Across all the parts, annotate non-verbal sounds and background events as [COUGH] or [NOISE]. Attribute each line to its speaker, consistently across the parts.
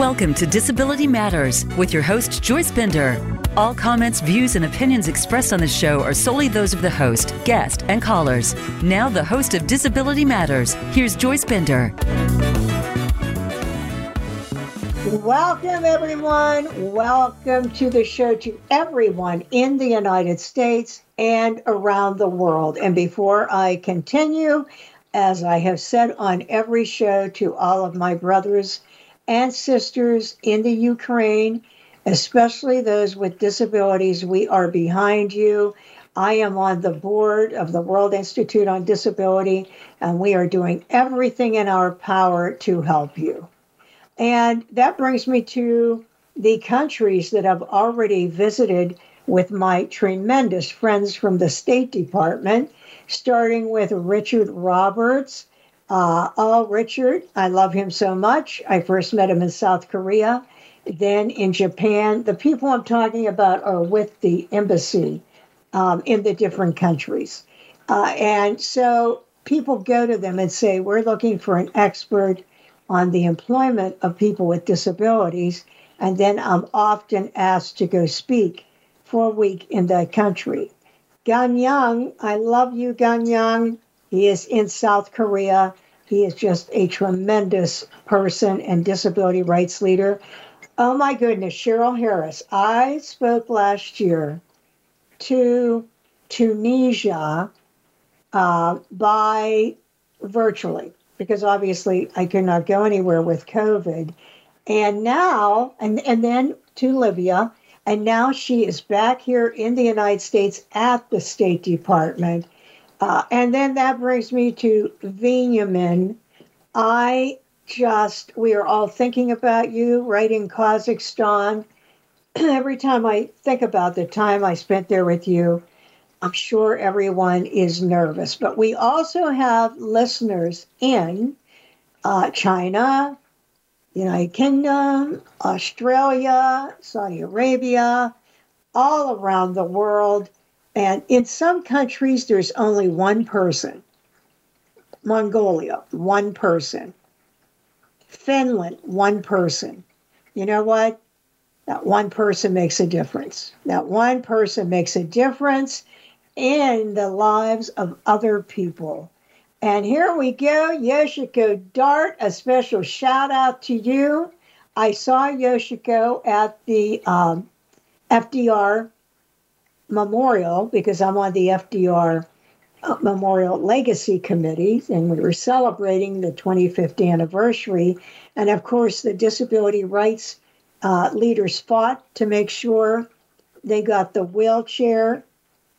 Speaker 1: Welcome to Disability Matters with your host, Joyce Bender. All comments, views, and opinions expressed on the show are solely those of the host, guest, and callers. Now, the host of Disability Matters, here's Joyce Bender.
Speaker 2: Welcome, everyone. Welcome to the show to everyone in the United States and around the world. And before I continue, as I have said on every show to all of my brothers and sisters in the Ukraine, especially those with disabilities, we are behind you. I am on the board of the World Institute on Disability, and we are doing everything in our power to help you. And that brings me to the countries that I've already visited with my tremendous friends from the State Department, starting with Richard Roberts. Uh, oh, Richard, I love him so much. I first met him in South Korea, then in Japan. The people I'm talking about are with the embassy um, in the different countries. Uh, and so people go to them and say, We're looking for an expert on the employment of people with disabilities. And then I'm often asked to go speak for a week in that country. Gan Young, I love you, Gan Young. He is in South Korea. He is just a tremendous person and disability rights leader. Oh my goodness, Cheryl Harris. I spoke last year to Tunisia uh, by virtually because obviously I could not go anywhere with COVID. And now, and, and then to Libya, and now she is back here in the United States at the State Department. Uh, and then that brings me to Veniamin. I just, we are all thinking about you right in Kazakhstan. [CLEARS THROAT] Every time I think about the time I spent there with you, I'm sure everyone is nervous, but we also have listeners in uh, China, United Kingdom, Australia, Saudi Arabia, all around the world. And in some countries, there's only one person. Mongolia, one person. Finland, one person. You know what? That one person makes a difference. That one person makes a difference in the lives of other people. And here we go, Yoshiko Dart, a special shout out to you. I saw Yoshiko at the um, FDR Memorial because I'm on the FDR uh, Memorial Legacy Committee, and we were celebrating the 25th anniversary. And of course, the disability rights uh, leaders fought to make sure they got the wheelchair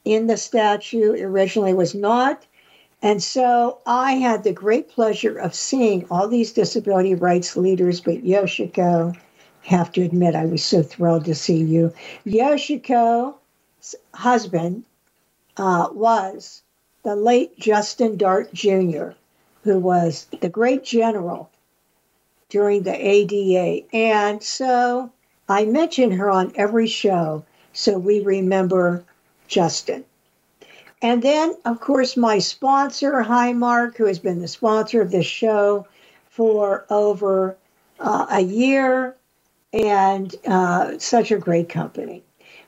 Speaker 2: in the statue. originally was not. And so I had the great pleasure of seeing all these disability rights leaders, but Yoshiko, have to admit, I was so thrilled to see you. Yoshiko's husband uh, was the late Justin Dart Jr., who was the great general during the ADA. And so I mention her on every show so we remember Justin. And then, of course, my sponsor, Highmark, who has been the sponsor of this show for over uh, a year and uh, such a great company.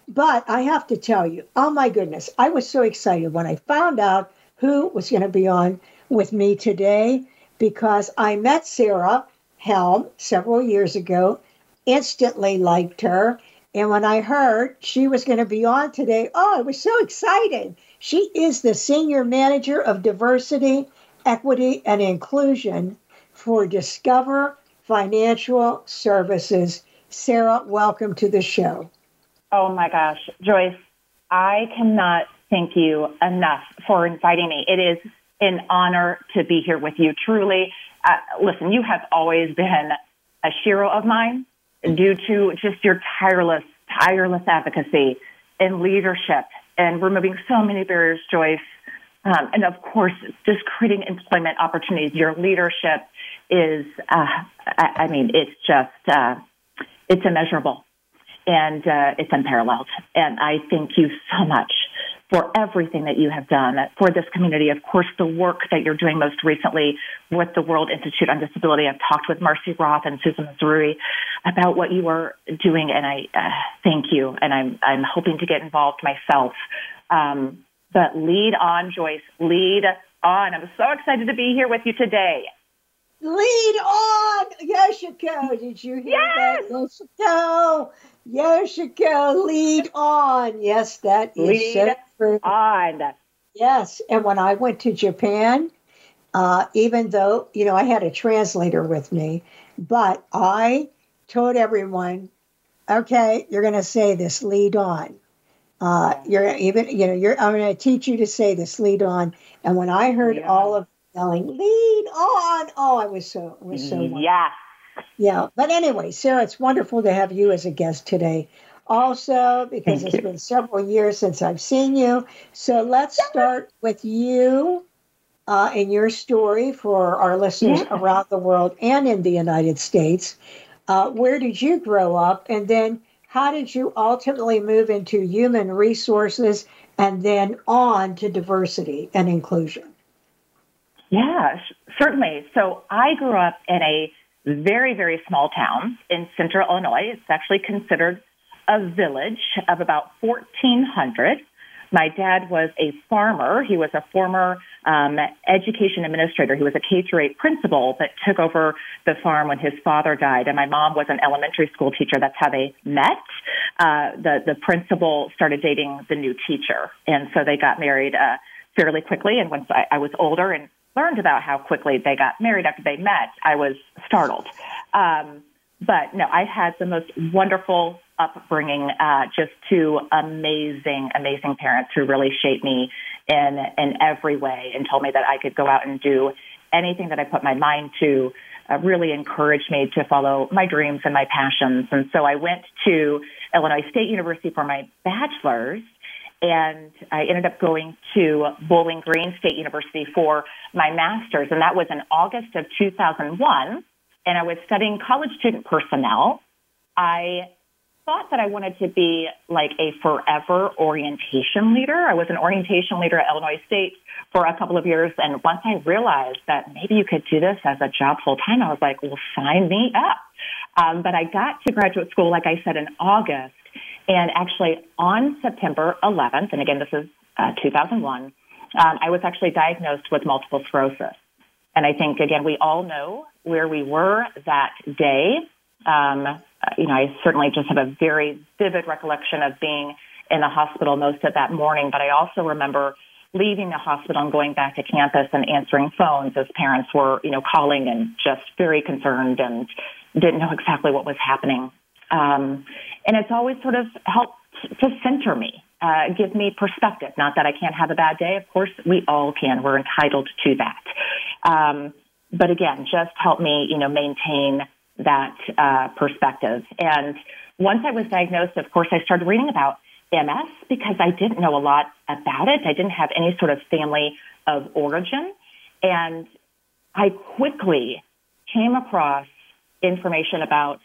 Speaker 2: But I have to tell you, oh my goodness, I was so excited when I found out who was going to be on with me today because I met Sarah Helm several years ago, instantly liked her, and when I heard she was going to be on today, oh, I was so excited. She is the Senior Manager of Diversity, Equity, and Inclusion for Discover Financial Services. Sarah, welcome to the show.
Speaker 3: Oh my gosh, Joyce, I cannot thank you enough for inviting me. It is an honor to be here with you. Truly, uh, listen, you have always been a hero of mine due to just your tireless, tireless advocacy and leadership and removing so many barriers, Joyce. Um, and of course, just creating employment opportunities. Your leadership is, uh, I, I, mean, it's just, uh, it's immeasurable and uh, it's unparalleled. And I thank you so much for everything that you have done for this community. Of course, the work that you're doing most recently with the World Institute on Disability. I've talked with Marcie Roth and Susan Mazrui about what you are doing, and I uh, thank you. And I'm I'm hoping to get involved myself. Um, but lead on, Joyce. Lead on. I'm so excited to be here with you today.
Speaker 2: Lead on, Yoshiko. Did you hear
Speaker 3: yes!
Speaker 2: that, Yoshiko? Yoshiko, lead on. Yes, that is
Speaker 3: lead
Speaker 2: so true.
Speaker 3: on.
Speaker 2: Yes, and when I went to Japan, uh, even though you know I had a translator with me, but I told everyone, okay, you're going to say this. Lead on. Uh, you're even, you know, you're. I'm going to teach you to say this. Lead on. And when I heard
Speaker 3: Yeah.
Speaker 2: all of yelling, "Lead on!" Oh, I was so, it was so. wonderful.
Speaker 3: yes.
Speaker 2: Yeah. But anyway, Sarah, it's wonderful to have you as a guest today. Also, because
Speaker 3: Thank
Speaker 2: it's
Speaker 3: you.
Speaker 2: been several years since I've seen you. So let's start with you uh, and your story for our listeners
Speaker 3: Yeah.
Speaker 2: around the world and in the United States. Uh, where did you grow up? And then how did you ultimately move into human resources and then on to diversity and inclusion?
Speaker 3: Yeah, sh- certainly. So I grew up in a very, very small town in central Illinois. It's actually considered a village of about 1,400. My dad was a farmer. He was a former um, education administrator. He was a K through 8 principal that took over the farm when his father died. And my mom was an elementary school teacher. That's how they met. Uh, the the principal started dating the new teacher, and so they got married uh, fairly quickly. And once I, I was older and learned about how quickly they got married after they met, I was startled. Um, but no, I had the most wonderful upbringing, uh, just two amazing, amazing parents who really shaped me in, in every way and told me that I could go out and do anything that I put my mind to, uh, really encouraged me to follow my dreams and my passions. And so I went to Illinois State University for my bachelor's and I ended up going to Bowling Green State University for my master's, and that was in August of 2001. And I was studying college student personnel. I thought that I wanted to be like a forever orientation leader. I was an orientation leader at Illinois State for a couple of years, and once I realized that maybe you could do this as a job full time, I was like, well, sign me up. Um, but I got to graduate school, like I said, in August. And actually, on September 11th, and again, this is uh, 2001, um, I was actually diagnosed with multiple sclerosis. And I think, again, we all know where we were that day. Um, you know, I certainly just have a very vivid recollection of being in the hospital most of that morning, but I also remember leaving the hospital and going back to campus and answering phones as parents were, you know, calling and just very concerned and didn't know exactly what was happening. Um, and it's always sort of helped to center me, uh, give me perspective. Not that I can't have a bad day. Of course, we all can. We're entitled to that. Um, but again, just help me, you know, maintain that uh, perspective. And once I was diagnosed, of course, I started reading about MS because I didn't know a lot about it. I didn't have any sort of family of origin. And I quickly came across information about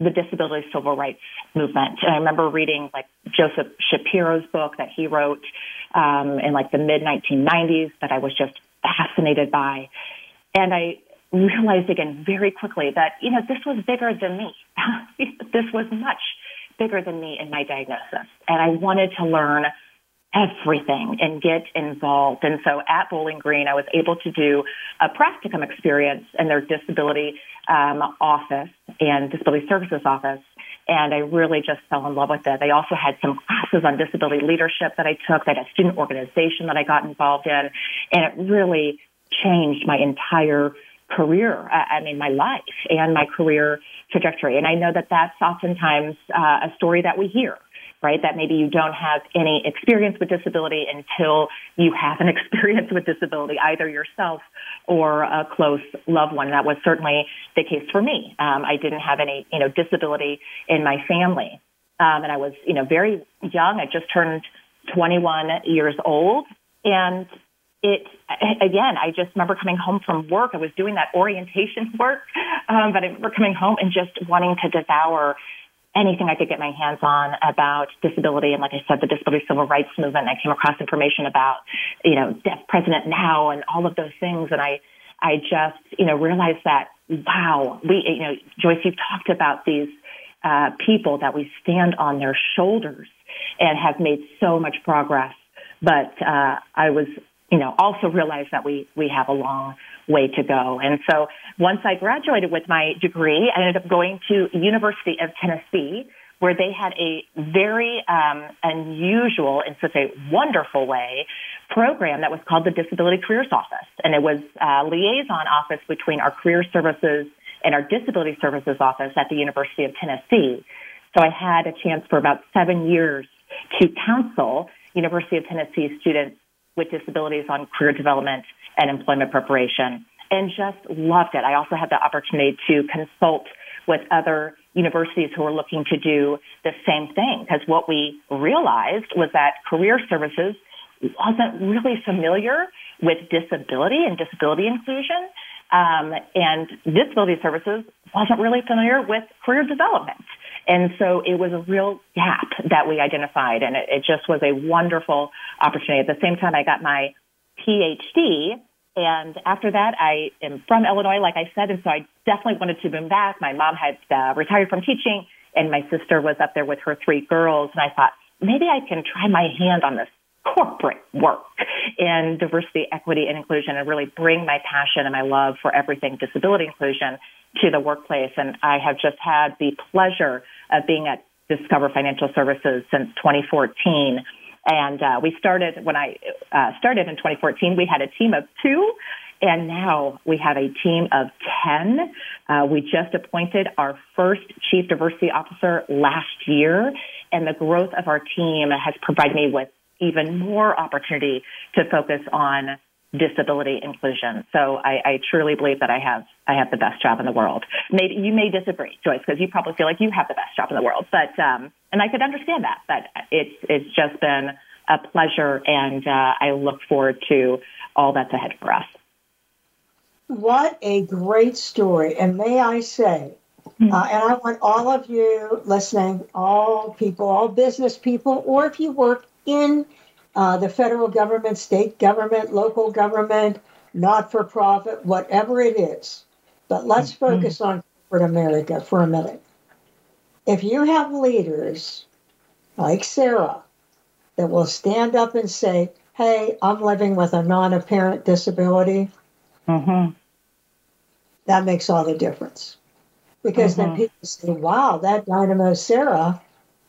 Speaker 3: the disability civil rights movement. And I remember reading like Joseph Shapiro's book that he wrote um, in like the mid 1990s that I was just fascinated by. And I realized again very quickly that, you know, this was bigger than me. [LAUGHS] this was much bigger than me in my diagnosis. And I wanted to learn everything and get involved. And so at Bowling Green, I was able to do a practicum experience in their disability um, office and disability services office. And I really just fell in love with it. I also had some classes on disability leadership that I took. They had a student organization that I got involved in. And it really changed my entire career. uh, I mean, my life and my career trajectory. And I know that that's oftentimes uh, a story that we hear right? That maybe you don't have any experience with disability until you have an [LAUGHS] experience with disability, either yourself or a close loved one. That was certainly the case for me. Um, I didn't have any, you know, disability in my family. Um, and I was, you know, very young. I just turned 21 years old. And it, again, I just remember coming home from work. I was doing that orientation [LAUGHS] work, um, but I remember coming home and just wanting to devour anything I could get my hands on about disability. And like I said, the disability civil rights movement, I came across information about, you know, Deaf President Now and all of those things. And I, I just, you know, realized that, wow, we, you know, Joyce, you've talked about these uh, people that we stand on their shoulders and have made so much progress. But uh, I was, you know, also realized that we, we have a long way to go. And so once I graduated with my degree, I ended up going to University of Tennessee, where they had a very um, unusual, in such a wonderful way, program that was called the Disability Careers Office, and it was a liaison office between our career services and our disability services office at the University of Tennessee. So I had a chance for about seven years to counsel University of Tennessee students with disabilities on career development and employment preparation and just loved it. I also had the opportunity to consult with other universities who were looking to do the same thing because what we realized was that career services wasn't really familiar with disability and disability inclusion. Um, and disability services wasn't really familiar with career development. And so it was a real gap that we identified, and it, it just was a wonderful opportunity. At the same time, I got my PhD, and after that, I am from Illinois, like I said, and so I definitely wanted to move back. My mom had uh, retired from teaching, and my sister was up there with her three girls, and I thought maybe I can try my hand on this corporate work in diversity, equity, and inclusion and really bring my passion and my love for everything disability inclusion to the workplace. And I have just had the pleasure of being at Discover Financial Services since 2014. And uh, we started when I uh, started in 2014. We had a team of two, and now we have a team of 10. Uh, we just appointed our first chief diversity officer last year, and the growth of our team has provided me with even more opportunity to focus on disability inclusion. So I, I, truly believe that I have I have the best job in the world. Maybe you may disagree, Joyce, because you probably feel like you have the best job in the world. But um, and I could understand that. But it's it's just been a pleasure, and uh, I look forward to all that's ahead for us.
Speaker 2: What a great story! And may I say, mm-hmm. uh, and I want all of you listening, all people, all business people, or if you work in uh, the federal government, state government, local government, not for profit, whatever it is. But let's mm-hmm. focus on corporate America for a minute. If you have leaders like Sarah that will stand up and say, Hey, I'm living with a non apparent disability, mm-hmm. that makes all the difference. Because mm-hmm. then people say, Wow, that dynamo Sarah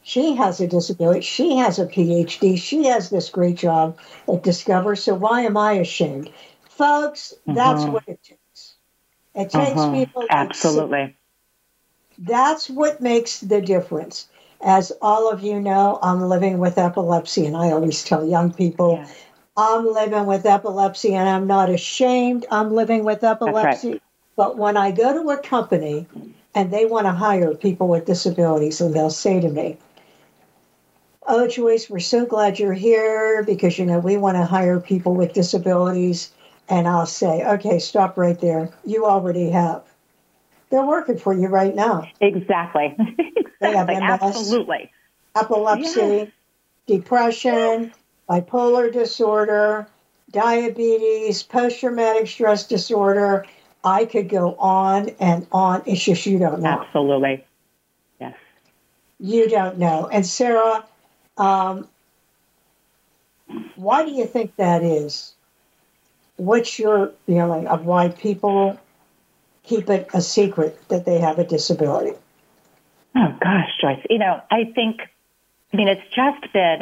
Speaker 2: she has a disability. She has a PhD. She has this great job at Discover. So why am I ashamed? Folks, mm-hmm. that's what it takes. It takes mm-hmm. people.
Speaker 3: Absolutely.
Speaker 2: That's what makes the difference. As all of you know, I'm living with epilepsy, and I always tell young people, yeah. I'm living with epilepsy, and I'm not ashamed I'm living with epilepsy. Right. But when I go to a company and they want to hire people with disabilities, and they'll say to me, Oh, Joyce, we're so glad you're here because, you know, we want to hire people with disabilities. And I'll say, okay, stop right there. You already have. They're working for you right now.
Speaker 3: Exactly. [LAUGHS]
Speaker 2: They have
Speaker 3: MS, Absolutely.
Speaker 2: Epilepsy, depression, bipolar disorder, diabetes, post traumatic stress disorder. I could go on and on. It's just you don't know.
Speaker 3: Absolutely. Yes.
Speaker 2: You don't know. And Sarah, um, why do you think that is? What's your feeling of why people keep it a secret that they have a disability?
Speaker 3: Oh, gosh, Joyce. You know, I think, I mean, it's just been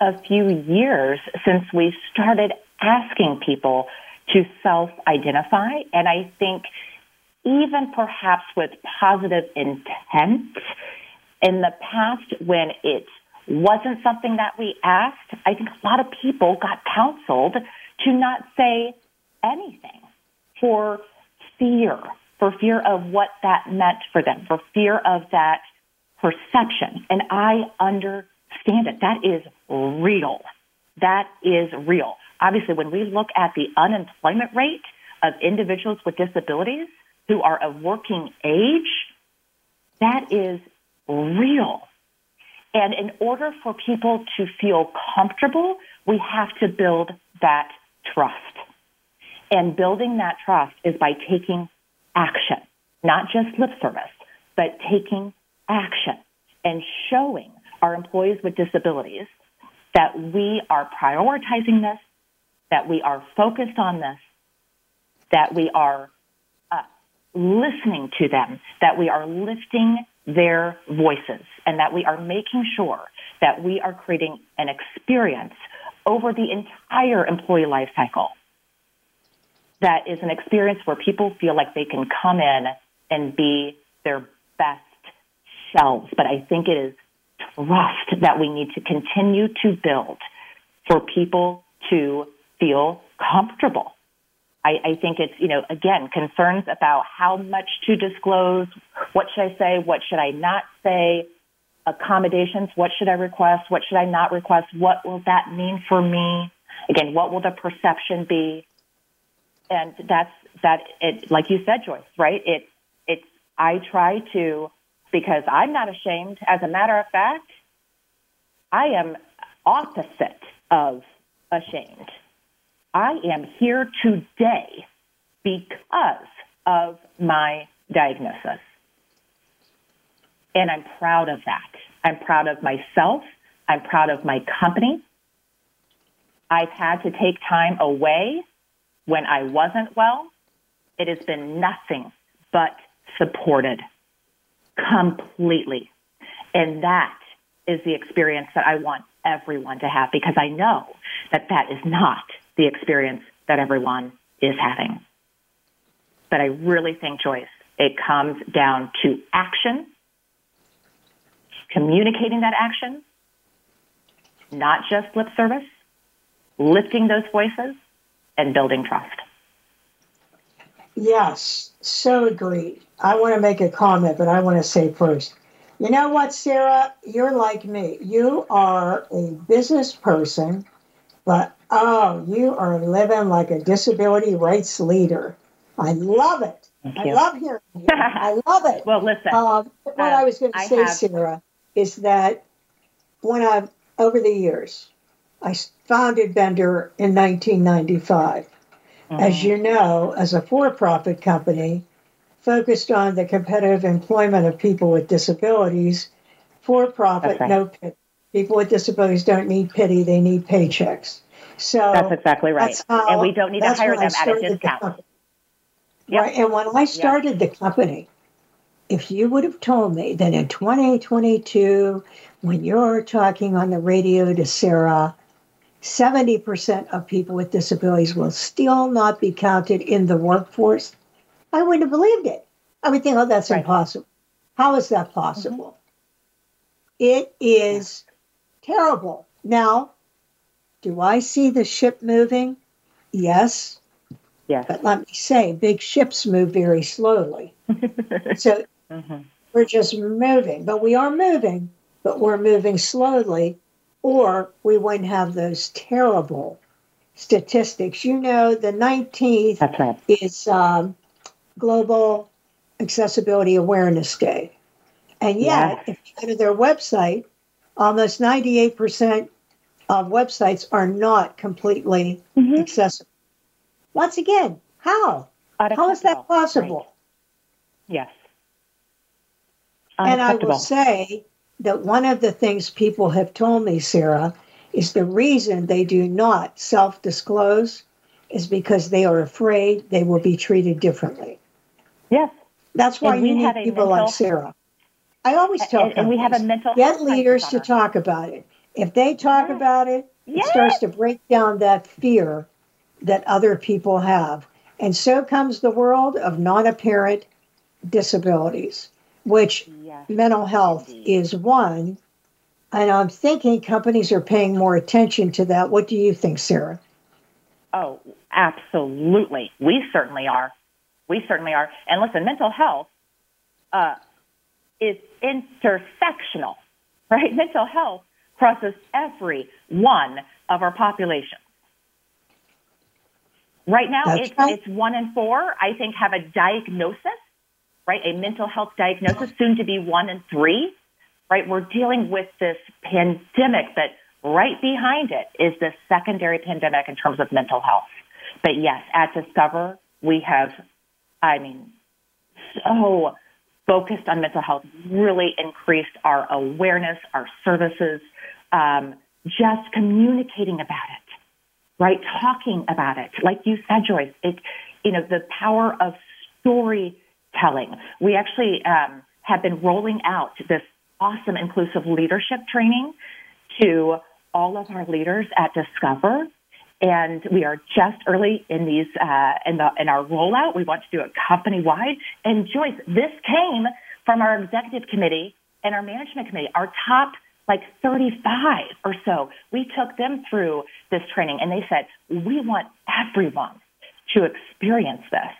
Speaker 3: a few years since we started asking people to self identify. And I think even perhaps with positive intent, in the past when it wasn't something that we asked. I think a lot of people got counseled to not say anything for fear, for fear of what that meant for them, for fear of that perception. And I understand it. That is real. That is real. Obviously, when we look at the unemployment rate of individuals with disabilities who are of working age, that is real. And in order for people to feel comfortable, we have to build that trust. And building that trust is by taking action, not just lip service, but taking action and showing our employees with disabilities that we are prioritizing this, that we are focused on this, that we are uh, listening to them, that we are lifting their voices, and that we are making sure that we are creating an experience over the entire employee life cycle that is an experience where people feel like they can come in and be their best selves. But I think it is trust that we need to continue to build for people to feel comfortable. I, I think it's, you know, again, concerns about how much to disclose, what should I say, what should I not say, accommodations, what should I request, what should I not request, what will that mean for me? Again, what will the perception be? And that's that it like you said, Joyce, right? It it's I try to because I'm not ashamed. As a matter of fact, I am opposite of ashamed. I am here today because of my diagnosis. And I'm proud of that. I'm proud of myself. I'm proud of my company. I've had to take time away when I wasn't well. It has been nothing but supported completely. And that is the experience that I want everyone to have because I know that that is not the experience that everyone is having. But I really think, Joyce, it comes down to action, communicating that action, not just lip service, lifting those voices, and building trust.
Speaker 2: Yes, so agreed. I want to make a comment, but I want to say first. You know what, Sarah? You're like me. You are a business person, but oh, you are living like a disability rights leader. I love it. I love hearing you. I love it. [LAUGHS]
Speaker 3: well, listen.
Speaker 2: Um, what uh, I was going to say, have... Sarah, is that when I, over the years, I founded Bender in 1995. Mm-hmm. As you know, as a for profit company focused on the competitive employment of people with disabilities, for profit, right. no pity. People with disabilities don't need pity, they need paychecks. So
Speaker 3: that's exactly right. How, and we don't need to hire them at a discount.
Speaker 2: Yep. Right. And when I started yep. the company, if you would have told me that in 2022, when you're talking on the radio to Sarah, 70% of people with disabilities will still not be counted in the workforce, I wouldn't have believed it. I would think, oh, that's right. impossible. How is that possible? Mm-hmm. It is yeah. terrible. Now, do I see the ship moving? Yes.
Speaker 3: Yes.
Speaker 2: But let me say, big ships move very slowly. [LAUGHS] so mm-hmm. we're just moving, but we are moving, but we're moving slowly or we wouldn't have those terrible statistics. You know, the 19th
Speaker 3: right.
Speaker 2: is um, Global Accessibility Awareness Day. And yet, yes. if you go to their website, almost 98% of websites are not completely mm-hmm. accessible. Once again, how? How is that possible? Right.
Speaker 3: Yes.
Speaker 2: Um, and I will say that one of the things people have told me, Sarah, is the reason they do not self disclose is because they are afraid they will be treated differently.
Speaker 3: Yes.
Speaker 2: That's why you need people mental, like Sarah. I always tell
Speaker 3: and, and we have a mental
Speaker 2: get leaders to talk about it. If they talk yes. about it, yes. it starts to break down that fear that other people have. And so comes the world of non apparent disabilities which yes, mental health indeed. is one. And I'm thinking companies are paying more attention to that. What do you think, Sarah?
Speaker 3: Oh, absolutely. We certainly are. We certainly are. And listen, mental health uh, is intersectional, right? [LAUGHS] Mental health crosses every one of our populations. Right now, it's, right. it's one in four, I think, have a diagnosis right? A mental health diagnosis, soon to be one in three. right? We're dealing with this pandemic, but right behind it is this secondary pandemic in terms of mental health. But yes, at Discover, we have, I mean, so focused on mental health, really increased our awareness, our services, um, just communicating about it, right? Talking about it. Like you said, Joyce, it, you know, the power of storytelling. We actually um, have been rolling out this awesome inclusive leadership training to all of our leaders at Discover. And we are just early in these uh, in the in our rollout. We want to do it company wide. And Joyce, this came from our executive committee and our management committee. Our top like 35 or so, we took them through this training, and they said we want everyone to experience this.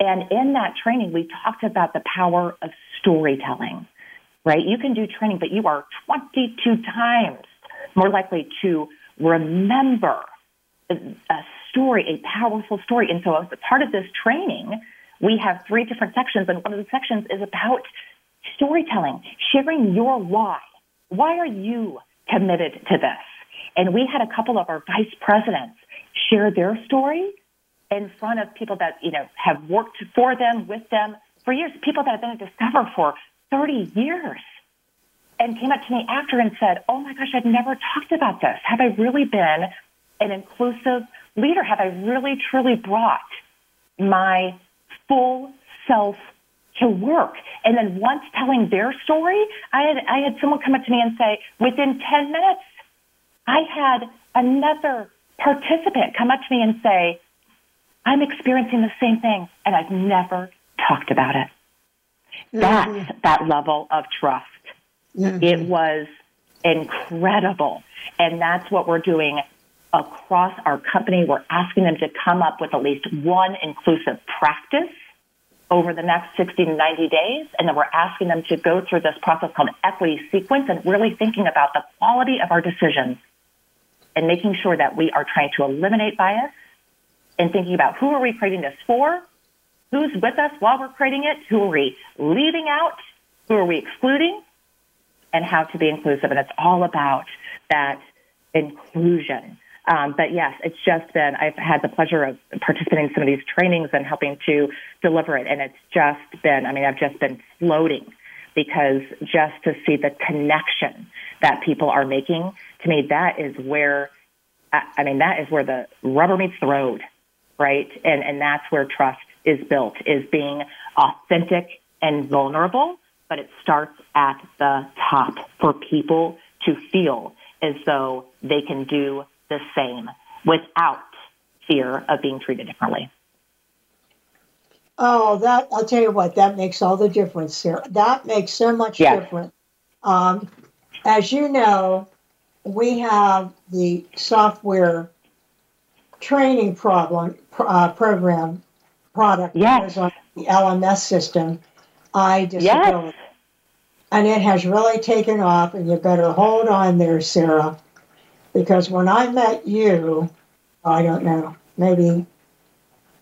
Speaker 3: And in that training, we talked about the power of storytelling. Right? You can do training, but you are 22 times more likely to remember a story, a powerful story. And so as a part of this training, we have three different sections, and one of the sections is about storytelling, sharing your why. Why are you committed to this? And we had a couple of our vice presidents share their story in front of people that, you know, have worked for them, with them for years, people that have been at Discover for 30 years and came up to me after and said, Oh my gosh, I've never talked about this. Have I really been an inclusive leader? Have I really truly brought my full self to work? And then once telling their story, I had, I had someone come up to me and say, within 10 minutes, I had another participant come up to me and say, I'm experiencing the same thing and I've never talked about it. Mm-hmm. That's that level of trust. Mm-hmm. It was incredible. And that's what we're doing across our company. We're asking them to come up with at least one inclusive practice over the next 60 to 90 days. And then we're asking them to go through this process called equity sequence and really thinking about the quality of our decisions and making sure that we are trying to eliminate bias and thinking about who are we creating this for? Who's with us while we're creating it? Who are we leaving out? Who are we excluding? And how to be inclusive. And it's all about that inclusion. Um, but yes, it's just been, I've had the pleasure of participating in some of these trainings and helping to deliver it. And it's just been, I mean, I've just been floating because just to see the connection that people are making, to me, that is where, I mean, that is where the rubber meets the road, right? And, and that's where trust is built, is being authentic and vulnerable, but it starts at the top for people to feel as though they can do the same without fear of being treated differently.
Speaker 2: Oh, that I'll tell you what, that makes all the difference, Sarah. That makes so much yes. difference. Um, as you know, we have the software training problem uh, program product
Speaker 3: yes.
Speaker 2: on the LMS system, iDisability. Yes. And it has really taken off, and you better hold on there, Sarah, because when I met you, I don't know, maybe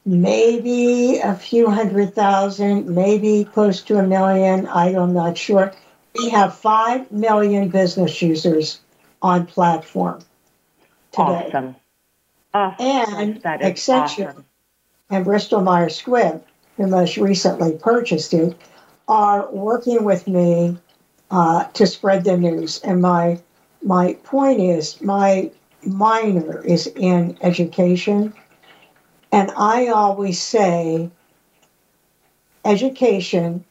Speaker 2: maybe a few hundred thousand, maybe close to a million, I'm not sure. We have 5 million business users on platform today.
Speaker 3: Awesome.
Speaker 2: Oh, and Accenture awesome. and Bristol Myers Squibb, who most recently purchased it, are working with me uh, to spread the news. And my my point is my minor is in education and i always say education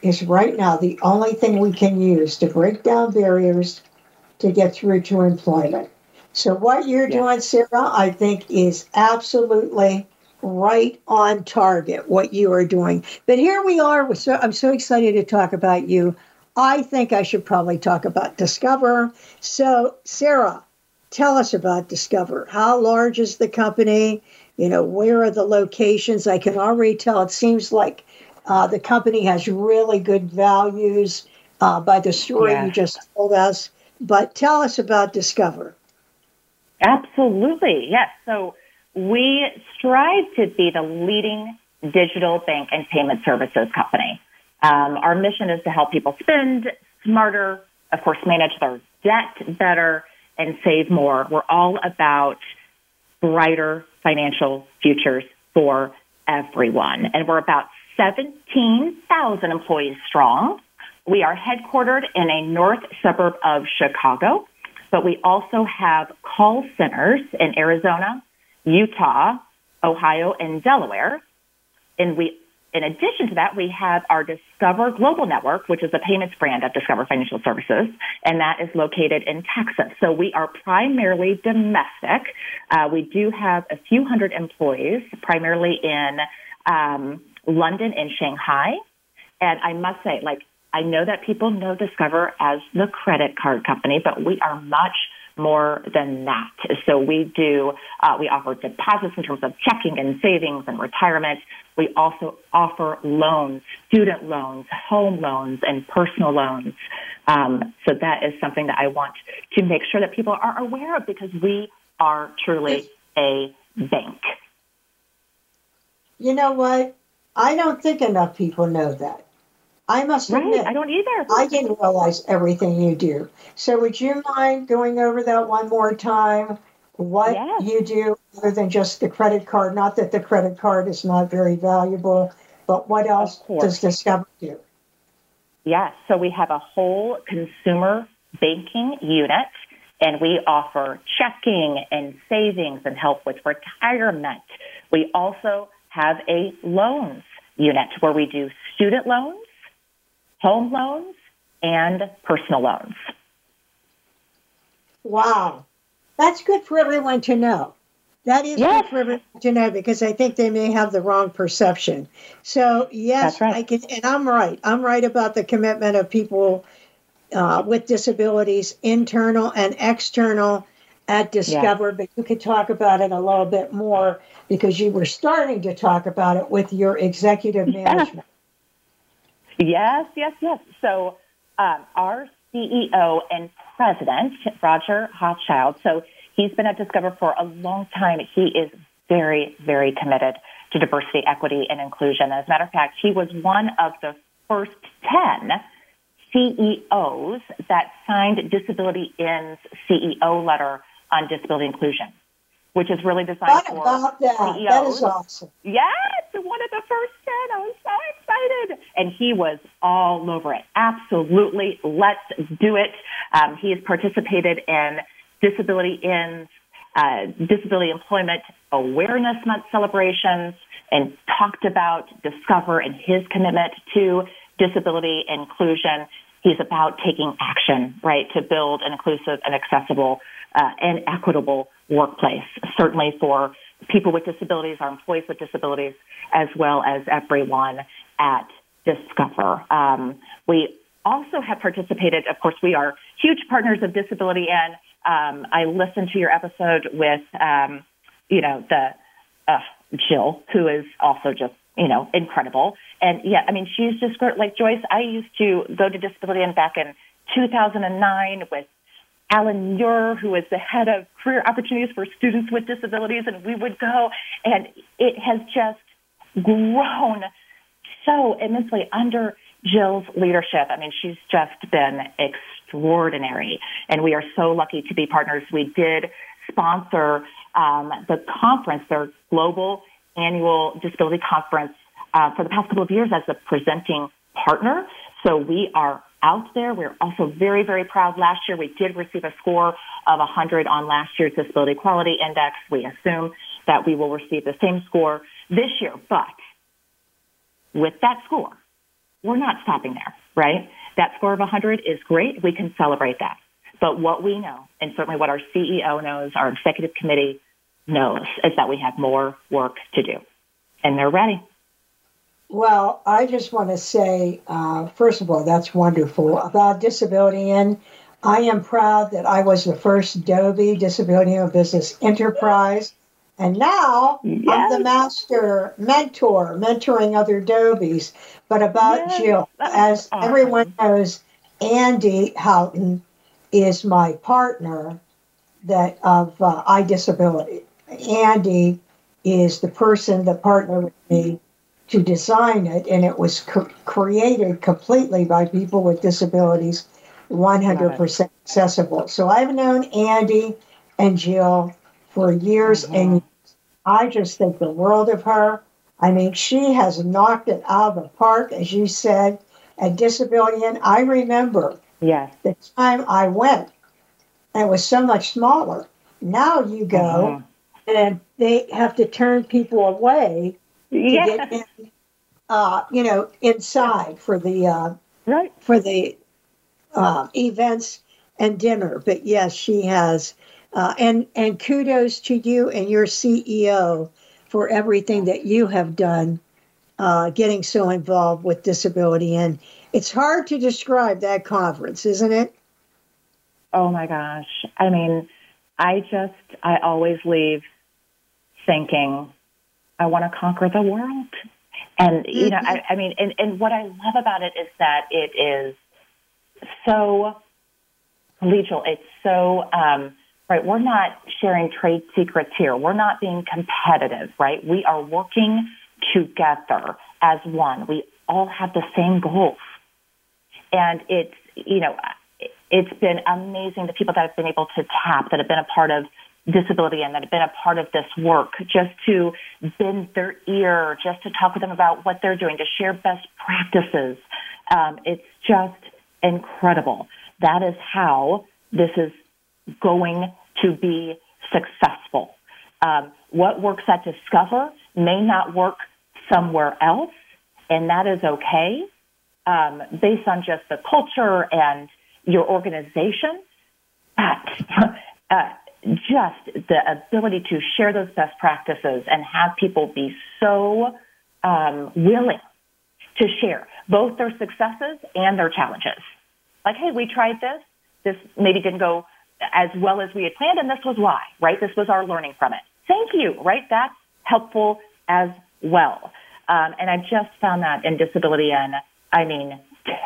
Speaker 2: is right now the only thing we can use to break down barriers to get through to employment so what you're yeah. doing sarah i think is absolutely right on target what you are doing but here we are so i'm so excited to talk about you I think I should probably talk about Discover. So, Sarah, tell us about Discover. How large is the company? You know, where are the locations? I can already tell it seems like uh, the company has really good values uh, by the story yeah. you just told us. But tell us about Discover.
Speaker 3: Absolutely, yes. So we strive to be the leading digital bank and payment services company. Um, our mission is to help people spend, smarter, of course, manage their debt better, and save more. We're all about brighter financial futures for everyone. And we're about 17,000 employees strong. We are headquartered in a north suburb of Chicago, but we also have call centers in Arizona, Utah, Ohio, and Delaware. And we in addition to that, we have our Discover Global Network, which is a payments brand of Discover Financial Services, and that is located in Texas. So we are primarily domestic. Uh, we do have a few hundred employees, primarily in um, London and Shanghai. And I must say, like, I know that people know Discover as the credit card company, but we are much more than that. So we do, uh, we offer deposits in terms of checking and savings and retirement. We also offer loans, student loans, home loans, and personal loans. Um, so that is something that I want to make sure that people are aware of because we are truly a bank.
Speaker 2: You know what? I don't think enough people know that. I must
Speaker 3: right,
Speaker 2: admit,
Speaker 3: I don't either.
Speaker 2: I didn't realize everything you do. So, would you mind going over that one more time? What yes. you do other than just the credit card? Not that the credit card is not very valuable, but what else does Discover do?
Speaker 3: Yes, so we have a whole consumer banking unit, and we offer checking and savings and help with retirement. We also have a loans unit where we do student loans home loans and personal loans.
Speaker 2: Wow. That's good for everyone to know. That is yes. good for everyone to know because I think they may have the wrong perception. So yes, right. I can, and I'm right. I'm right about the commitment of people uh, with disabilities, internal and external, at Discover. But you could talk about it a little bit more because you were starting to talk about it with your executive management.
Speaker 3: Yes, yes, yes. So um, our CEO and president, Roger Hochschild, so he's been at Discover for a long time. He is very, very committed to diversity, equity, and inclusion. As a matter of fact, he was one of the first 10 CEOs that signed Disability In's CEO letter on disability inclusion which is really designed for
Speaker 2: about that?
Speaker 3: CEOs.
Speaker 2: That is awesome.
Speaker 3: Yes, one of the first 10. I was so excited. And he was all over it. Absolutely. Let's do it. Um, he has participated in Disability in uh, Disability Employment Awareness Month celebrations and talked about Discover and his commitment to disability inclusion. He's about taking action, right, to build an inclusive and accessible uh, and equitable workplace, certainly for people with disabilities, our employees with disabilities, as well as everyone at Discover. Um, we also have participated, of course, we are huge partners of Disability In um, I listened to your episode with, um, you know, the uh, Jill, who is also just, you know, incredible. And yeah, I mean, she's just great. Like Joyce, I used to go to Disability In back in 2009 with Alan Muir, who is the head of career opportunities for students with disabilities, and we would go, and it has just grown so immensely under Jill's leadership. I mean, she's just been extraordinary, and we are so lucky to be partners. We did sponsor um, the conference, their global annual disability conference, uh, for the past couple of years as a presenting partner. So we are out there. We're also very, very proud. Last year, we did receive a score of 100 on last year's Disability Equality Index. We assume that we will receive the same score this year. But with that score, we're not stopping there, right? That score of 100 is great. We can celebrate that. But what we know, and certainly what our CEO knows, our executive committee knows, is that we have more work to do. And they're ready.
Speaker 2: Well, I just want to say, uh, first of all, that's wonderful. About Disability In, I am proud that I was the first Dobie Disability in Business Enterprise. And now yes. I'm the master mentor, mentoring other Dobies. But about yes. Jill, as awesome. everyone knows, Andy Houghton is my partner that of uh, iDisability. Andy is the person that partnered with me to design it, and it was co- created completely by people with disabilities, 100% accessible. So I've known Andy and Jill for years, mm-hmm. and I just think the world of her. I mean, she has knocked it out of the park, as you said, at Disability In I remember
Speaker 3: yes.
Speaker 2: the time I went, it was so much smaller. Now you go, mm-hmm. and they have to turn people away get in, uh, you know, inside for the uh,
Speaker 3: right
Speaker 2: for the uh, events and dinner. But yes, she has, uh, and and kudos to you and your CEO for everything that you have done, uh, getting so involved with disability. And it's hard to describe that conference, isn't it?
Speaker 3: Oh my gosh! I mean, I just I always leave thinking I want to conquer the world. And, you know, I, I mean, and, and what I love about it is that it is so collegial. It's so, um, right, we're not sharing trade secrets here. We're not being competitive, right? We are working together as one. We all have the same goals. And it's, you know, it's been amazing the people that I've been able to tap, that have been a part of disability and that have been a part of this work, just to bend their ear, just to talk with them about what they're doing, to share best practices. Um, it's just incredible. That is how this is going to be successful. Um, what works at Discover may not work somewhere else, and that is okay um, based on just the culture and your organization. But [LAUGHS] uh, just the ability to share those best practices and have people be so um, willing to share both their successes and their challenges. Like, hey, we tried this. This maybe didn't go as well as we had planned, and this was why, right? This was our learning from it. Thank you, right? That's helpful as well. Um, and I just found that in disability and I mean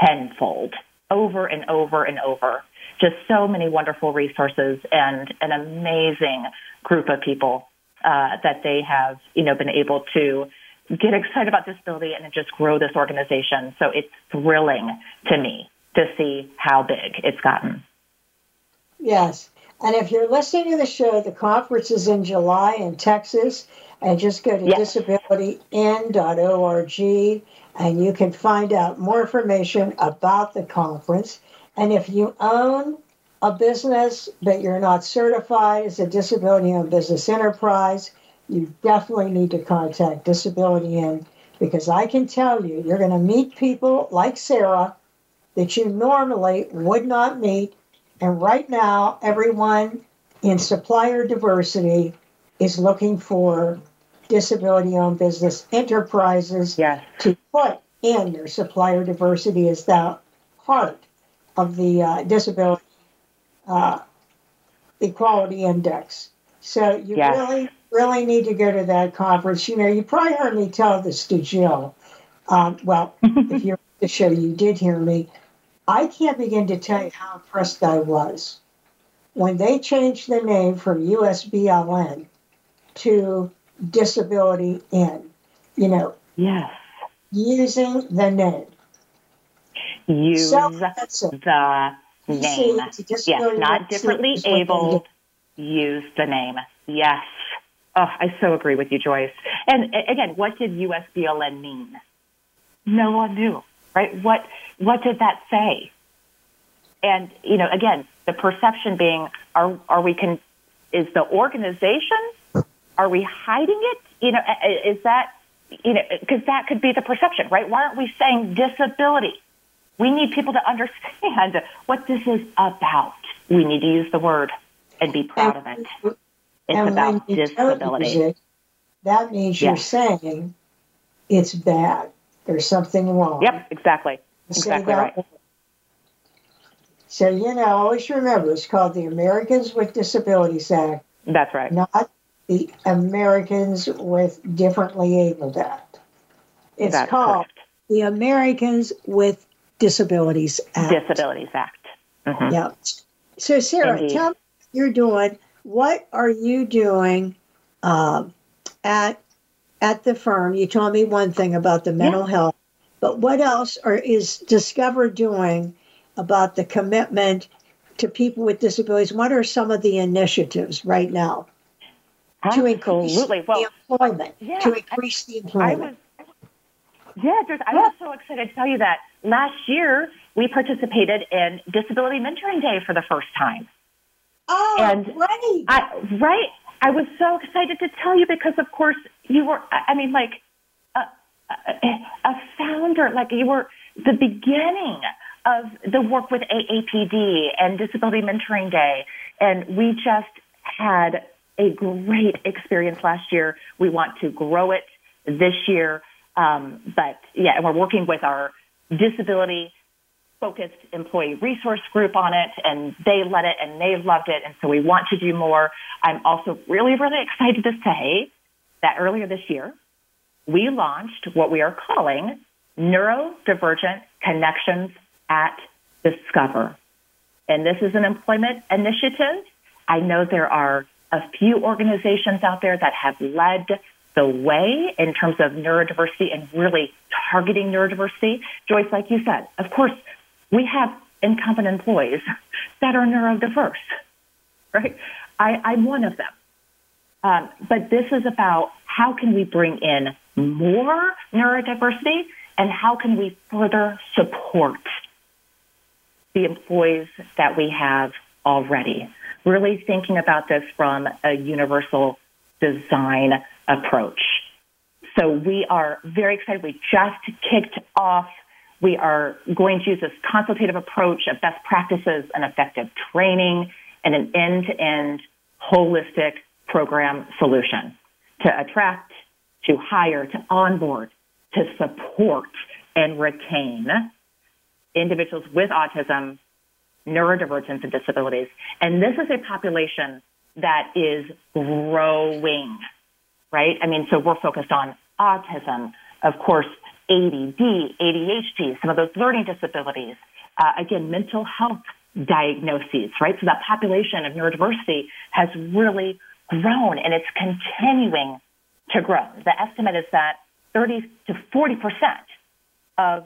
Speaker 3: tenfold, over and over and over just so many wonderful resources and an amazing group of people uh, that they have, you know, been able to get excited about disability and just grow this organization. So it's thrilling to me to see how big it's gotten.
Speaker 2: Yes. And if you're listening to the show, the conference is in July in Texas. And just go to yes. disabilityin.org and you can find out more information about the conference. And if you own a business but you're not certified as a disability owned business enterprise, you definitely need to contact Disability In because I can tell you, you're going to meet people like Sarah that you normally would not meet. And right now, everyone in supplier diversity is looking for disability owned business enterprises
Speaker 3: yes.
Speaker 2: to put in their supplier diversity as that heart of the uh, disability uh, equality index. So you
Speaker 3: yes.
Speaker 2: really, really need to go to that conference. You know, you probably heard me tell this to Jill. Um, well, [LAUGHS] if you're the show, you did hear me. I can't begin to tell you how impressed I was when they changed the name from USBLN to Disability In. You know,
Speaker 3: yes,
Speaker 2: using the name.
Speaker 3: Use the name. yes, not differently able. Use the name. Yes. Oh, I so agree with you, Joyce. And again, what did USBLN mean? No one knew, right? What what did that say? And you know, again, the perception being, are are we can is the organization? Are we hiding it? You know, is that you know because that could be the perception, right? Why aren't we saying disability? We need people to understand what this is about. We need to use the word and be proud of it. It's about disability.
Speaker 2: It, that means you're saying it's bad. There's something wrong.
Speaker 3: Yep, exactly. Exactly right.
Speaker 2: So, you know, always remember it's called the Americans with Disabilities Act.
Speaker 3: That's right.
Speaker 2: Not the Americans with Differently Abled Act. It's
Speaker 3: That's
Speaker 2: called
Speaker 3: correct.
Speaker 2: the Americans with Disabilities Act.
Speaker 3: Disabilities Act.
Speaker 2: Mm-hmm. Yeah. So, Sarah, Indeed. tell me what you're doing. What are you doing um, at at the firm. You told me one thing about the mental yeah. health, but what else are, is Discover doing about the commitment to people with disabilities? What are some of the initiatives right now
Speaker 3: to increase well,
Speaker 2: the employment? Yeah, to increase I, the employment. I was,
Speaker 3: yeah, Joyce, I was so excited to tell you that last year we participated in Disability Mentoring Day for the first time.
Speaker 2: Oh, and right.
Speaker 3: I, right. I was so excited to tell you because, of course, you were, I mean, like a, a, a founder, like you were the beginning of the work with AAPD and Disability Mentoring Day. And we just had a great experience last year. We want to grow it this year. Um, but yeah, and we're working with our disability focused employee resource group on it and they led it and they loved it. And so we want to do more. I'm also really, really excited to say that earlier this year, we launched what we are calling neurodivergent connections at Discover. And this is an employment initiative. I know there are a few organizations out there that have led the way in terms of neurodiversity and really targeting neurodiversity. Joyce, like you said, of course, we have incumbent employees that are neurodiverse, right? I, I'm one of them. Um, but this is about how can we bring in more neurodiversity and how can we further support the employees that we have already. Really thinking about this from a universal design approach. So we are very excited. We just kicked off we are going to use this consultative approach of best practices and effective training and an end-to-end holistic program solution to attract, to hire, to onboard, to support and retain individuals with autism, neurodivergence, and disabilities. And this is a population that is growing, right? I mean, so we're focused on autism, of course, ADD, ADHD, some of those learning disabilities, uh, again, mental health diagnoses, right? So that population of neurodiversity has really grown and it's continuing to grow. The estimate is that 30 to 40 percent of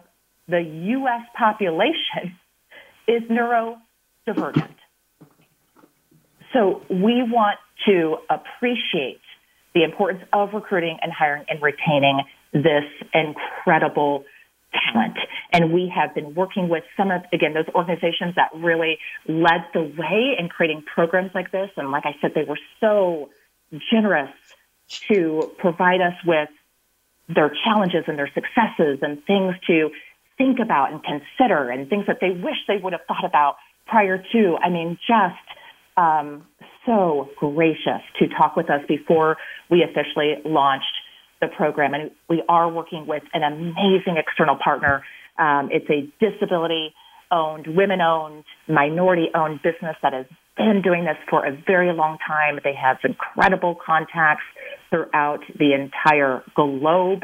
Speaker 3: the U.S. population [LAUGHS] is neurodivergent. So we want to appreciate the importance of recruiting and hiring and retaining this incredible talent. And we have been working with some of, again, those organizations that really led the way in creating programs like this. And like I said, they were so generous to provide us with their challenges and their successes and things to think about and consider and things that they wish they would have thought about prior to. I mean, just um, so gracious to talk with us before we officially launched the program. And we are working with an amazing external partner. Um, it's a disability owned, women owned, minority owned business that has been doing this for a very long time. They have incredible contacts throughout the entire globe,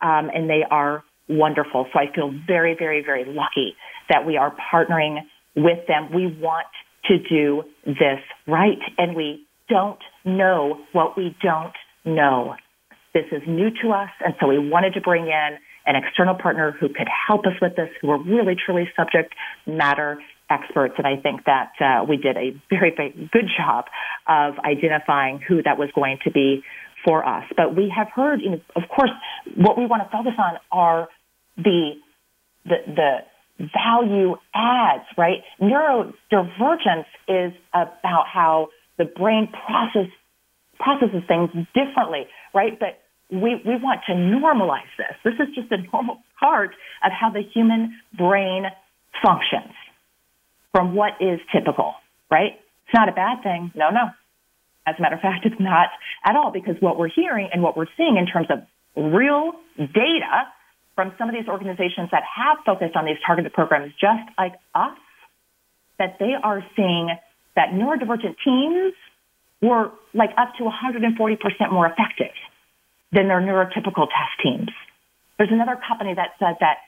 Speaker 3: um, and they are wonderful. So I feel very, very, very lucky that we are partnering with them. We want to do this right, and we don't know what we don't know. This is new to us, and so we wanted to bring in an external partner who could help us with this, who are really, truly subject matter experts. And I think that uh, we did a very, very good job of identifying who that was going to be for us. But we have heard, you know, of course, what we want to focus on are the the, the value adds, right? Neurodivergence is about how the brain process, processes things differently, right? But we, we want to normalize this. This is just a normal part of how the human brain functions from what is typical, right? It's not a bad thing. No, no. As a matter of fact, it's not at all because what we're hearing and what we're seeing in terms of real data from some of these organizations that have focused on these targeted programs just like us, that they are seeing that neurodivergent teams were like up to 140% more effective than their neurotypical test teams. There's another company that said that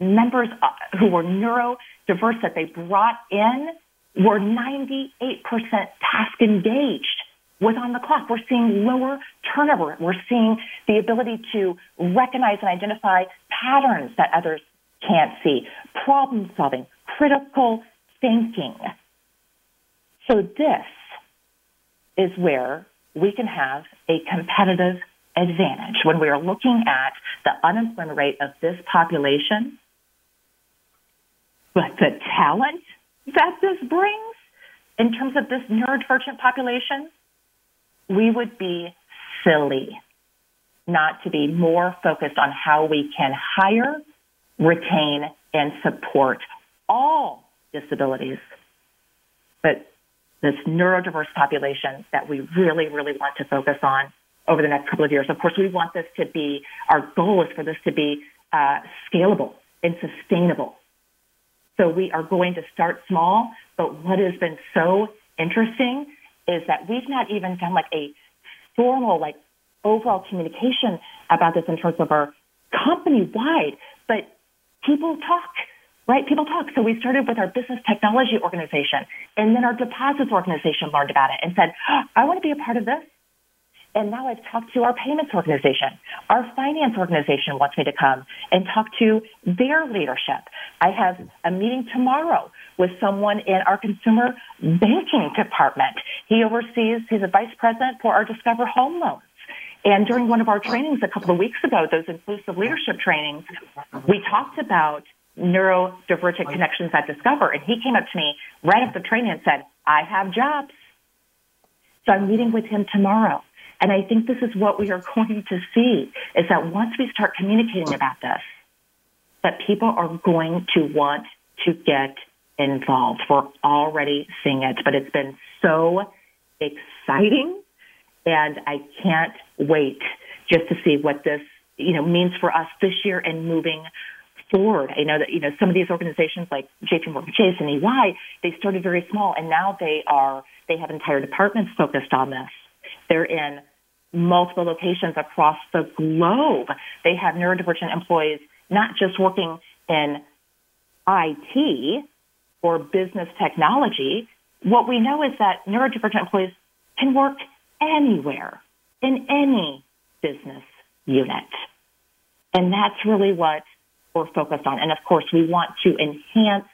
Speaker 3: members uh, who were neurodiverse that they brought in were 98% task engaged with on the clock. We're seeing lower turnover. We're seeing the ability to recognize and identify patterns that others can't see, problem solving, critical thinking. So this is where we can have a competitive advantage when we are looking at the unemployment rate of this population, but the talent that this brings in terms of this neurodivergent population, we would be silly not to be more focused on how we can hire, retain, and support all disabilities. But this neurodiverse population that we really, really want to focus on over the next couple of years. Of course, we want this to be, our goal is for this to be uh, scalable and sustainable. So we are going to start small, but what has been so interesting is that we've not even done like a formal, like overall communication about this in terms of our company wide, but people talk right? People talk. So we started with our business technology organization and then our deposits organization learned about it and said, oh, I want to be a part of this. And now I've talked to our payments organization. Our finance organization wants me to come and talk to their leadership. I have a meeting tomorrow with someone in our consumer banking department. He oversees, he's a vice president for our Discover Home Loans. And during one of our trainings a couple of weeks ago, those inclusive leadership trainings, we talked about neurodivergent connections at Discover. And he came up to me right after the training and said, I have jobs. So I'm meeting with him tomorrow. And I think this is what we are [LAUGHS] going to see is that once we start communicating about this, that people are going to want to get involved. We're already seeing it, but it's been so exciting and I can't wait just to see what this, you know, means for us this year and moving forward. I know that, you know, some of these organizations like JP Morgan Chase and EY, they started very small and now they are, they have entire departments focused on this. They're in multiple locations across the globe. They have neurodivergent employees not just working in IT or business technology. What we know is that neurodivergent employees can work anywhere in any business unit. And that's really what we're focused on. And of course, we want to enhance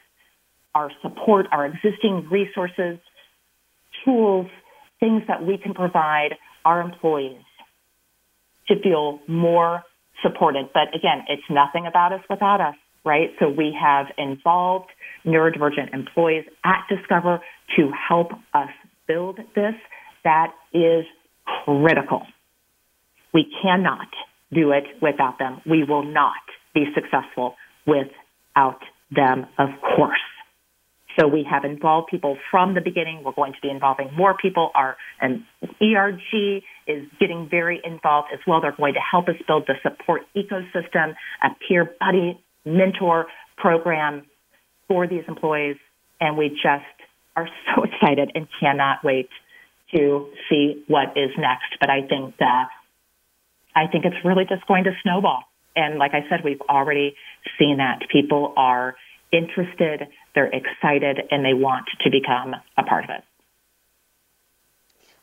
Speaker 3: our support, our existing resources, tools, things that we can provide our employees to feel more supported. But again, it's nothing about us without us, right? So we have involved neurodivergent employees at Discover to help us build this. That is critical. We cannot do it without them. We will not be successful without them, of course. So we have involved people from the beginning. We're going to be involving more people. Our um, and ERG is getting very involved as well. They're going to help us build the support ecosystem, a peer buddy mentor program for these employees. And we just are so [LAUGHS] excited and cannot wait to see what is next. But I think that I think it's really just going to snowball. And like I said, we've already seen that people are interested, they're excited, and they want to become a part of it.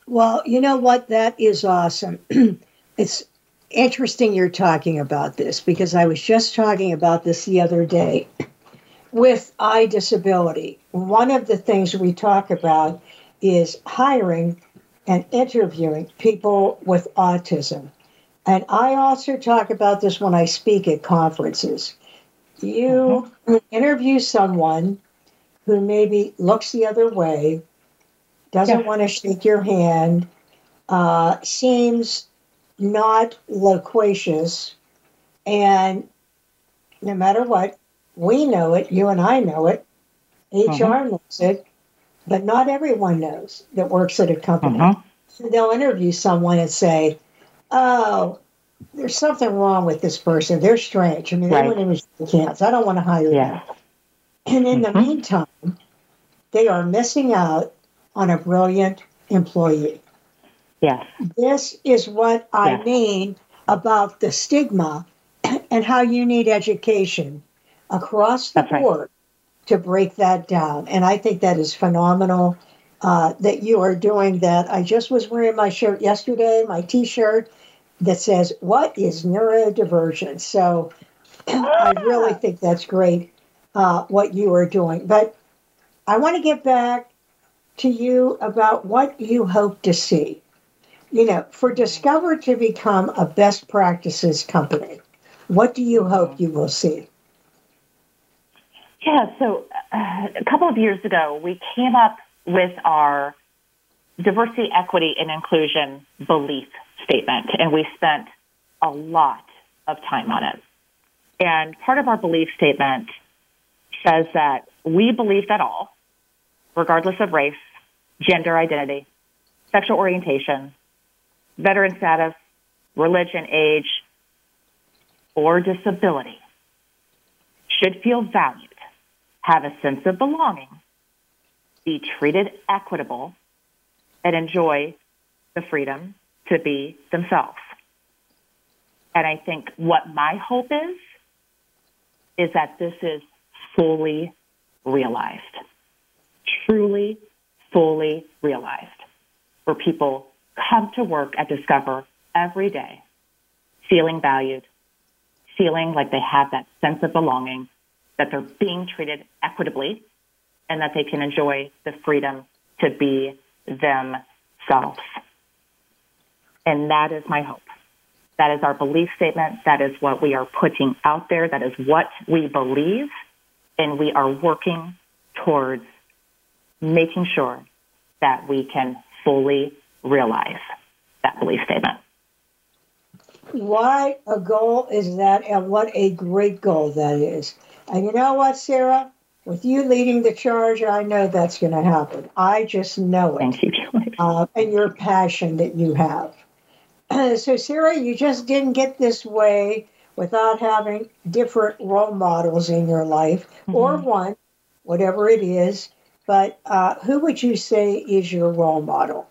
Speaker 2: Well, you know what? That is awesome. [CLEARS THROAT] it's interesting you're talking about this because I was just talking about this the other day [CLEARS THROAT] with eye disability. One of the things we talk about is hiring and interviewing people with autism. And I also talk about this when I speak at conferences. You uh-huh. interview someone who maybe looks the other way, doesn't yeah. want to shake your hand, uh, seems not loquacious, and no matter what, we know it, you and I know it, HR uh-huh. knows it, but not everyone knows that works at a company. Uh-huh. So they'll interview someone and say, oh, there's something wrong with this person. They're strange. I mean, right. they wouldn't even shake hands. I don't want to hire yeah. them. And in mm-hmm. the meantime, they are missing out on a brilliant employee.
Speaker 3: Yes.
Speaker 2: This is what I yes. mean about the stigma [CLEARS THROAT] and how you need education across the That's board right. to break that down. And I think that is phenomenal. uh, that you are doing that. I just was wearing my shirt yesterday, my t shirt that says, What is neurodivergence? So [CLEARS THROAT] I really think that's great uh, what you are doing. But I want to get back to you about what you hope to see. You know, for Discover to become a best practices company, what do you hope you will see?
Speaker 3: Yeah, so uh, a couple of years ago, we came up with our diversity, equity, and inclusion belief statement, and we spent a lot of time on it. And part of our belief statement says that we believe that all, regardless of race, gender identity, sexual orientation, veteran status, religion, age, or disability, should feel valued, have a sense of belonging, be treated equitable, and enjoy the freedom to be themselves. And I think what my hope is, is that this is fully realized, truly, fully realized, where people come to work at Discover every day feeling valued, feeling like they have that sense of belonging, that they're being treated equitably, and that they can enjoy the freedom to be themselves. And that is my hope. That is our belief statement. That is what we are putting out there. That is what we believe. And we are working towards making sure that we can fully realize that belief statement.
Speaker 2: What a goal is that, and what a great goal that is. And you know what, Sarah? With you leading the charge, I know that's going to happen. I just know it.
Speaker 3: Thank you,
Speaker 2: uh, and your passion that you have. [CLEARS THROAT] so, Sarah, you just didn't get this way without having different role models in your life, mm-hmm. or one, whatever it is. But uh, who would you say is your role model?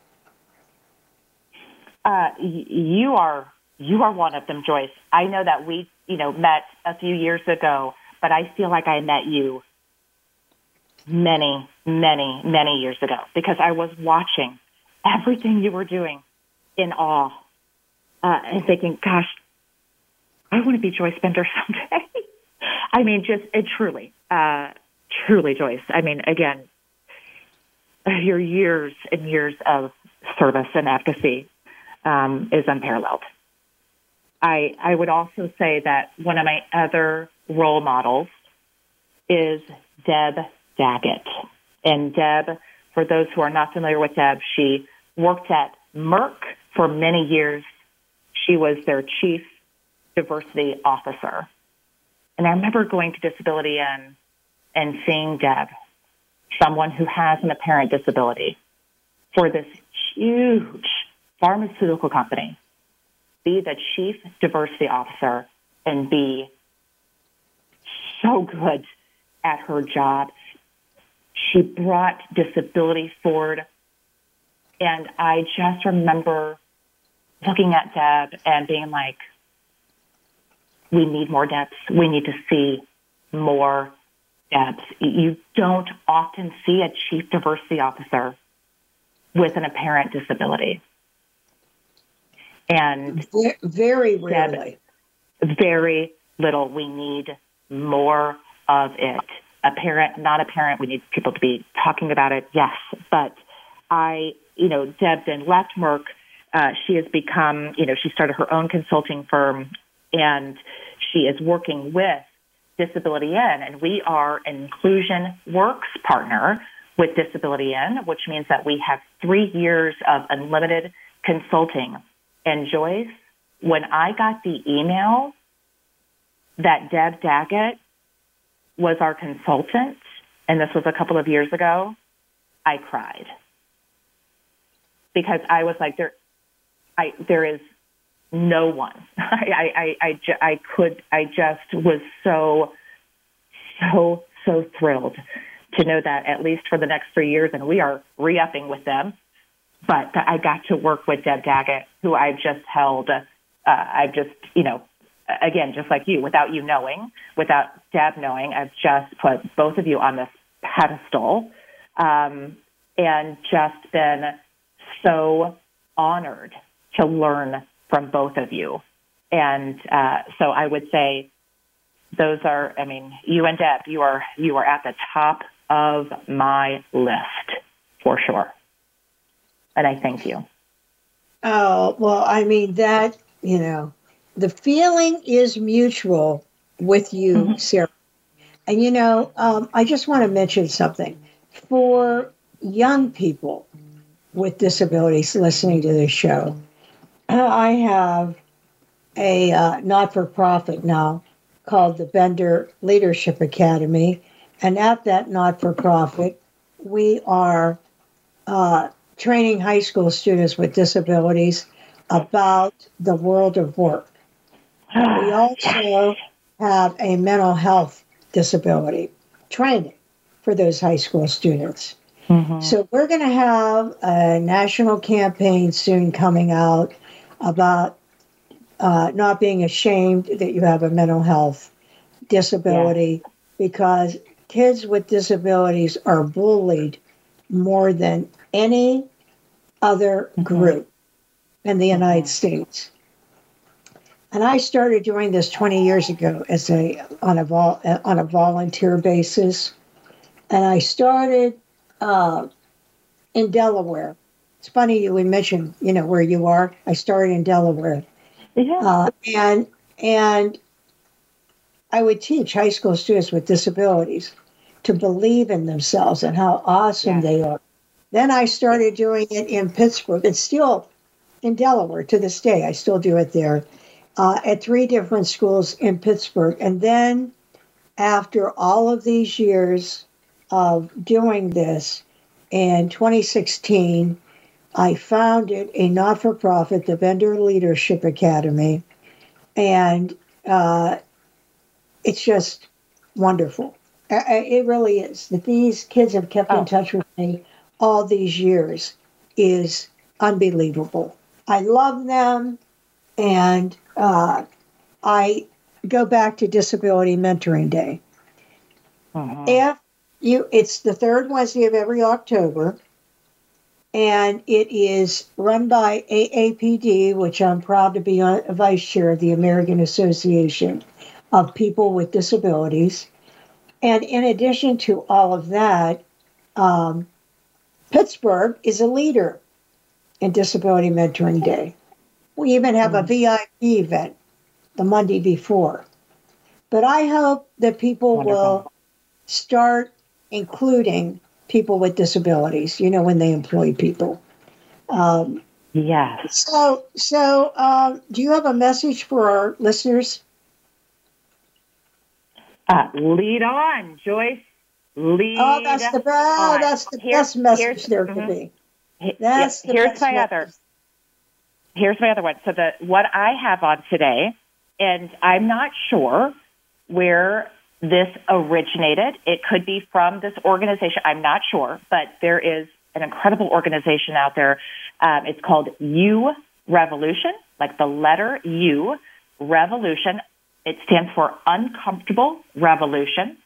Speaker 3: Uh, you are you are one of them, Joyce. I know that we, you know, met a few years ago, but I feel like I met you many, many, many years ago because I was watching everything you were doing in awe uh, and thinking, gosh, I want to be Joyce Bender [LAUGHS] someday. I mean, just it truly, uh, truly, Joyce. I mean, again, your years and years of service and advocacy um, is unparalleled. I, I would also say that one of my other role models is Deb Dagit. And Deb, for those who are not familiar with Deb, she worked at Merck for many years. She was their chief diversity officer. And I remember going to Disability In and seeing Deb, someone who has an apparent disability, for this huge pharmaceutical company, be the chief diversity officer and be so good at her job. She brought disability forward. And I just remember looking at Deb and being like, we need more depth. We need to see more depth. You don't often see a chief diversity officer with an apparent disability. And
Speaker 2: very rarely.
Speaker 3: Very little. We need more of it. Apparent, not apparent. We need people to be talking about it. Yes, but I, you know, Deb then left Merck. Uh, she has become, you know, she started her own consulting firm and she is working with Disability In, and we are an Inclusion Works partner with Disability In, which means that we have three years of unlimited consulting. And Joyce, when I got the email that Deb Dagit was our consultant, and this was a couple of years ago, I cried because I was like, there, I there is no one. [LAUGHS] I, I, I, I, could, I just was so, so, so thrilled to know that at least for the next three years, and we are re-upping with them, but I got to work with Deb Dagit, who I've just held, uh, I've just, you know, again, just like you, without you knowing, without Deb knowing, I've just put both of you on this pedestal. Um, and just been so honored to learn from both of you. And uh, so I would say those are, I mean, you and Deb, you are you are at the top of my list for sure. And I thank you.
Speaker 2: Oh, well, I mean, that, you know, the feeling is mutual with you, mm-hmm. Sarah. And, you know, um, I just want to mention something. For young people with disabilities listening to this show, [CLEARS THROAT] I have a uh, not for profit now called the Bender Leadership Academy. And at that not for profit, we are uh, training high school students with disabilities about the world of work. We [SIGHS] also have a mental health disability training for those high school students. Mm-hmm. So we're going to have a national campaign soon coming out about uh, not being ashamed that you have a mental health disability yeah. because kids with disabilities are bullied more than any other mm-hmm. group in the United mm-hmm. States. And I started doing this 20 years ago as a on a vol, on a volunteer basis, and I started uh, in Delaware. It's funny you would mention, you know, where you are. I started in Delaware, yeah. Uh, and and I would teach high school students with disabilities to believe in themselves and how awesome yeah. they are. Then I started doing it in Pittsburgh. It's still in Delaware to this day. I still do it there uh, at three different schools in Pittsburgh. And then after all of these years of doing this, in 2016, I founded a not for profit, the Bender Leadership Academy. And uh, it's just wonderful. It really is. That these kids have kept oh. in touch with me all these years is unbelievable. I love them, and uh, I go back to Disability Mentoring Day. Uh-huh. If you, it's the third Wednesday of every October, and it is run by AAPD, which I'm proud to be a vice chair of the American Association of People with Disabilities. And in addition to all of that, um, Pittsburgh is a leader in Disability Mentoring Day. We even have a hmm. VIP event the Monday before. But I hope that people Wonderful. will start including people with disabilities, you know, when they employ people.
Speaker 3: Um, yes.
Speaker 2: So, so uh, do you have a message for our listeners?
Speaker 3: Uh, lead on, Joyce. Lead.
Speaker 2: Oh, that's the, oh, that's the best message there mm-hmm. be. That's
Speaker 3: the here's my other. Here's my other one. So the what I have on today, and I'm not sure where this originated. It could be from this organization. I'm not sure, but there is an incredible organization out there. Um, it's called U Revolution, like the letter U Revolution. It stands for Uncomfortable Revolution.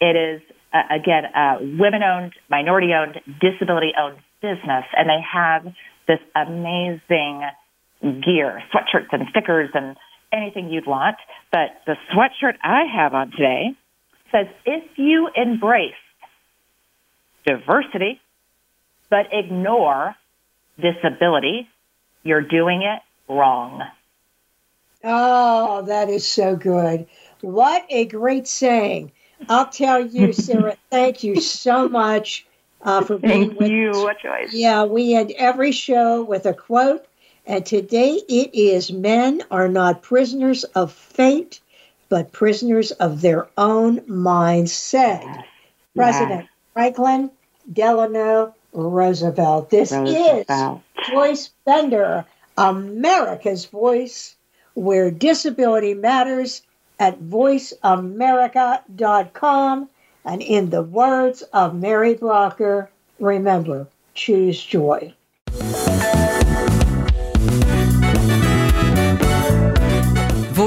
Speaker 3: It is uh, again, a women owned, minority owned, disability owned business. And they have this amazing gear, sweatshirts and stickers and anything you'd want. But the sweatshirt I have on today says, if you embrace diversity, but ignore disability, you're doing it wrong.
Speaker 2: Oh, that is so good. What a great saying. I'll tell you, Sarah, [LAUGHS] thank you so much uh, for being
Speaker 3: thank
Speaker 2: with
Speaker 3: you. us. What choice?
Speaker 2: Yeah, we end every show with a quote, and today it is Men are not prisoners of fate, but prisoners of their own minds, said yes. President yes. Franklin Delano Roosevelt. This Roosevelt. is Joyce Bender, America's Voice, where disability matters at voiceamerica.com. And in the words of Mary Blocker, remember, choose joy.